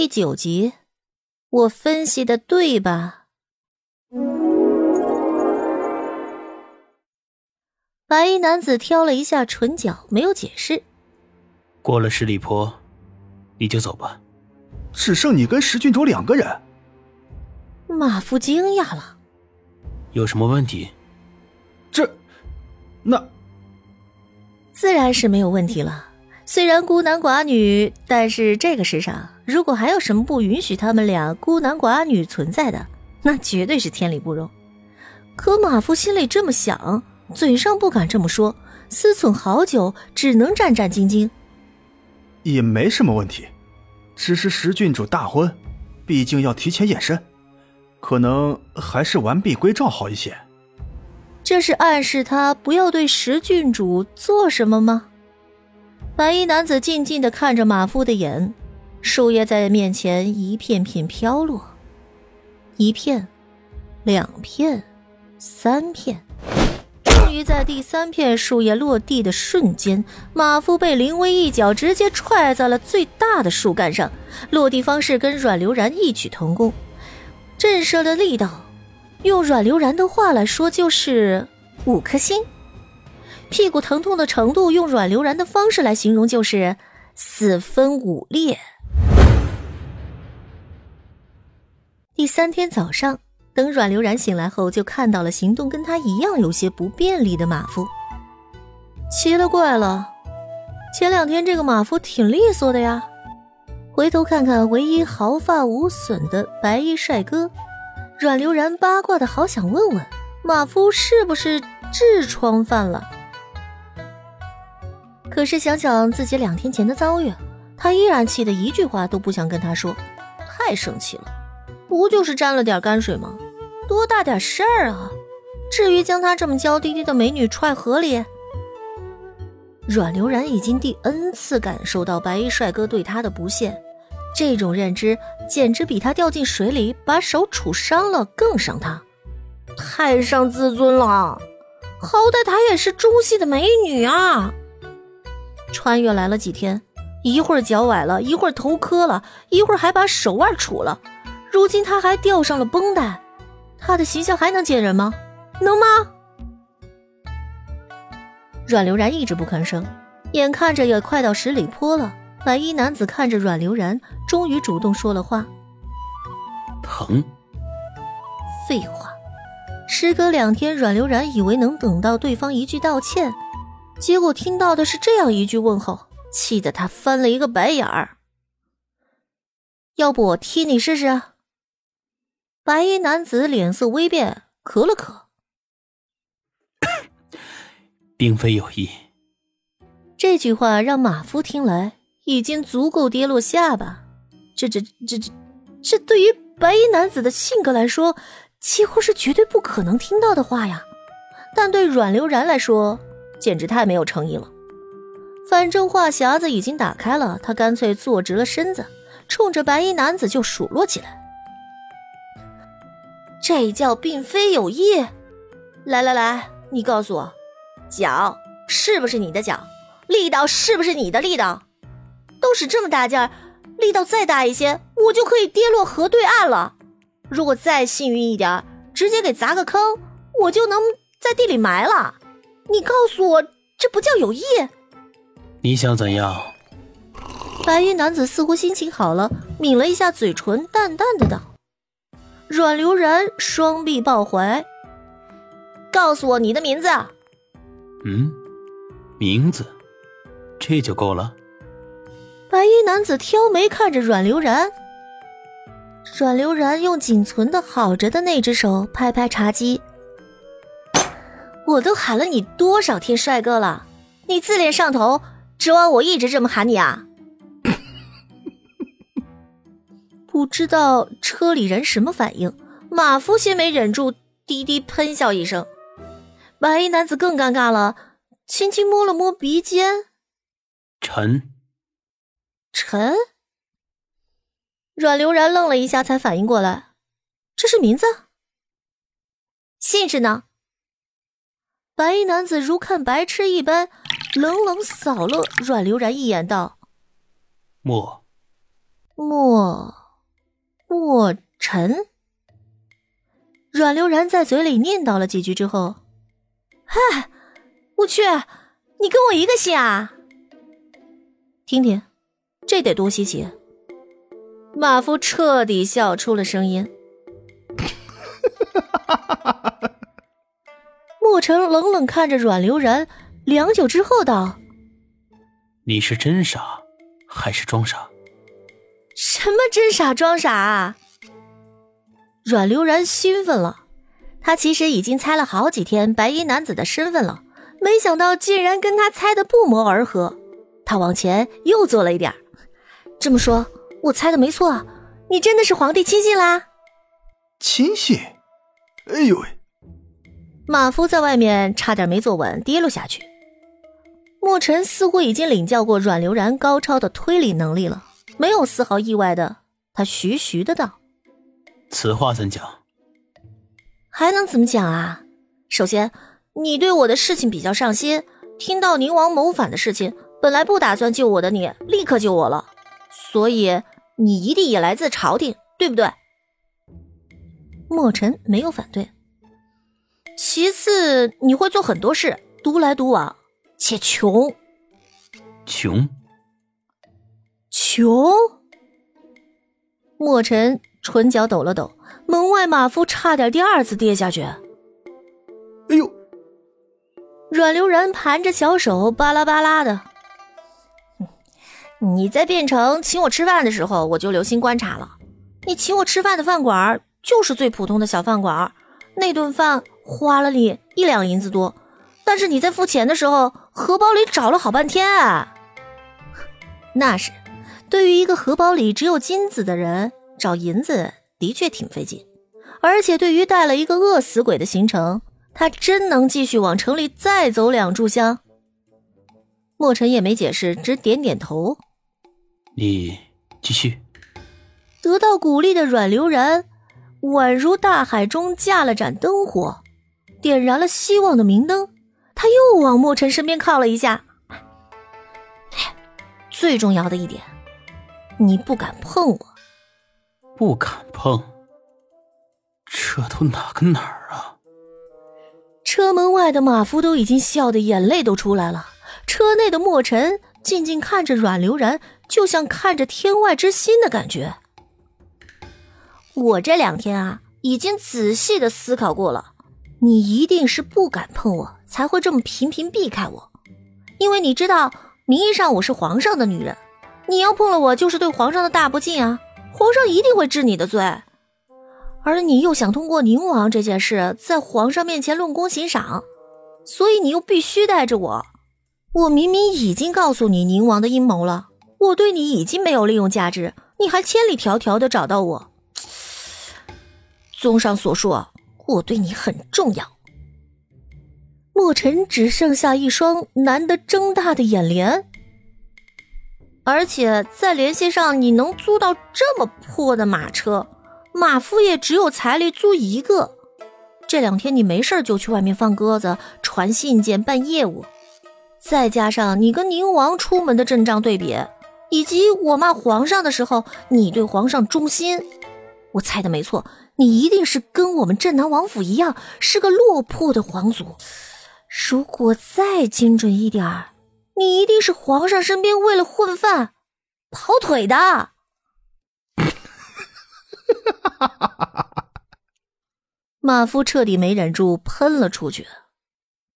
第九集，我分析的对吧？白衣男子挑了一下唇角，没有解释。过了十里坡，你就走吧。只剩你跟石郡主两个人。马夫惊讶了。有什么问题？这，那，自然是没有问题了。虽然孤男寡女，但是这个世上如果还有什么不允许他们俩孤男寡女存在的，那绝对是天理不容。可马夫心里这么想，嘴上不敢这么说，思忖好久，只能战战兢兢。也没什么问题，只是石郡主大婚，毕竟要提前验身，可能还是完璧归赵好一些。这是暗示他不要对石郡主做什么吗？白衣男子静静的看着马夫的眼，树叶在面前一片片飘落，一片，两片，三片，终于在第三片树叶落地的瞬间，马夫被林威一脚直接踹在了最大的树干上，落地方式跟阮流然异曲同工，震慑的力道，用阮流然的话来说就是五颗星。屁股疼痛的程度，用阮流然的方式来形容就是四分五裂。第三天早上，等阮流然醒来后，就看到了行动跟他一样有些不便利的马夫。奇了怪了，前两天这个马夫挺利索的呀。回头看看唯一毫发无损的白衣帅哥，阮流然八卦的好想问问马夫是不是痔疮犯了。可是想想自己两天前的遭遇，他依然气得一句话都不想跟他说，太生气了。不就是沾了点泔水吗？多大点事儿啊！至于将他这么娇滴滴的美女踹河里？阮流然已经第 N 次感受到白衣帅哥对他的不屑，这种认知简直比他掉进水里把手杵伤了更伤他，太伤自尊了。好歹她也是中戏的美女啊！穿越来了几天，一会儿脚崴了，一会儿头磕了，一会儿还把手腕杵了。如今他还吊上了绷带，他的形象还能见人吗？能吗？阮流然一直不吭声，眼看着也快到十里坡了。白衣男子看着阮流然，终于主动说了话：“疼。”废话，时隔两天，阮流然以为能等到对方一句道歉。结果听到的是这样一句问候，气得他翻了一个白眼儿。要不我踢你试试？白衣男子脸色微变，咳了咳，并非有意。这句话让马夫听来已经足够跌落下巴。这、这、这、这、这对于白衣男子的性格来说，几乎是绝对不可能听到的话呀。但对阮流然来说，简直太没有诚意了。反正话匣子已经打开了，他干脆坐直了身子，冲着白衣男子就数落起来：“这叫并非有意。来来来，你告诉我，脚是不是你的脚？力道是不是你的力道？都使这么大劲儿，力道再大一些，我就可以跌落河对岸了。如果再幸运一点，直接给砸个坑，我就能在地里埋了。”你告诉我，这不叫有意？你想怎样？白衣男子似乎心情好了，抿了一下嘴唇，淡淡的道：“阮流然双臂抱怀，告诉我你的名字。”嗯，名字，这就够了。白衣男子挑眉看着阮流然，阮流然用仅存的好着的那只手拍拍茶几。我都喊了你多少天帅哥了，你自恋上头，指望我一直这么喊你啊？不知道车里人什么反应，马夫先没忍住，低低喷笑一声。白衣男子更尴尬了，轻轻摸了摸鼻尖。陈，陈。阮流然愣了一下，才反应过来，这是名字。姓氏呢？白衣男子如看白痴一般，冷冷扫了阮流然一眼，道：“莫，莫。”莫尘。阮流然在嘴里念叨了几句之后，嗨，我去，你跟我一个姓啊？听听，这得多稀奇！马夫彻底笑出了声音。哈哈哈哈哈莫尘冷冷看着阮流然，良久之后道：“你是真傻，还是装傻？”什么真傻装傻？啊阮流然兴奋了，他其实已经猜了好几天白衣男子的身份了，没想到竟然跟他猜的不谋而合。他往前又坐了一点这么说，我猜的没错，你真的是皇帝亲信啦？亲信？哎呦喂！马夫在外面差点没坐稳，跌落下去。莫尘似乎已经领教过阮流然高超的推理能力了，没有丝毫意外的，他徐徐的道。此话怎讲？还能怎么讲啊？首先，你对我的事情比较上心，听到宁王谋反的事情，本来不打算救我的你，立刻救我了，所以你一定也来自朝廷，对不对？墨尘没有反对。其次，你会做很多事，独来独往，且穷。穷？穷？墨尘。唇角抖了抖，门外马夫差点第二次跌下去。哎呦！阮流然盘着小手，巴拉巴拉的。你在变成请我吃饭的时候，我就留心观察了。你请我吃饭的饭馆就是最普通的小饭馆，那顿饭花了你一两银子多，但是你在付钱的时候，荷包里找了好半天啊。那是，对于一个荷包里只有金子的人。找银子的确挺费劲，而且对于带了一个饿死鬼的行程，他真能继续往城里再走两炷香。莫尘也没解释，只点点头。你继续。得到鼓励的阮流然，宛如大海中架了盏灯火，点燃了希望的明灯。他又往莫尘身边靠了一下。最重要的一点，你不敢碰我。不敢碰，这都哪跟哪儿啊？车门外的马夫都已经笑得眼泪都出来了，车内的莫尘静静看着阮流然，就像看着天外之心的感觉。我这两天啊，已经仔细的思考过了，你一定是不敢碰我，才会这么频频避开我，因为你知道，名义上我是皇上的女人，你要碰了我，就是对皇上的大不敬啊。皇上一定会治你的罪，而你又想通过宁王这件事在皇上面前论功行赏，所以你又必须带着我。我明明已经告诉你宁王的阴谋了，我对你已经没有利用价值，你还千里迢迢的找到我。综上所述，我对你很重要。墨尘只剩下一双难得睁大的眼帘。而且再联系上，你能租到这么破的马车，马夫也只有财力租一个。这两天你没事就去外面放鸽子、传信件、办业务，再加上你跟宁王出门的阵仗对比，以及我骂皇上的时候你对皇上忠心，我猜的没错，你一定是跟我们镇南王府一样，是个落魄的皇族。如果再精准一点儿。你一定是皇上身边为了混饭跑腿的。马夫彻底没忍住，喷了出去。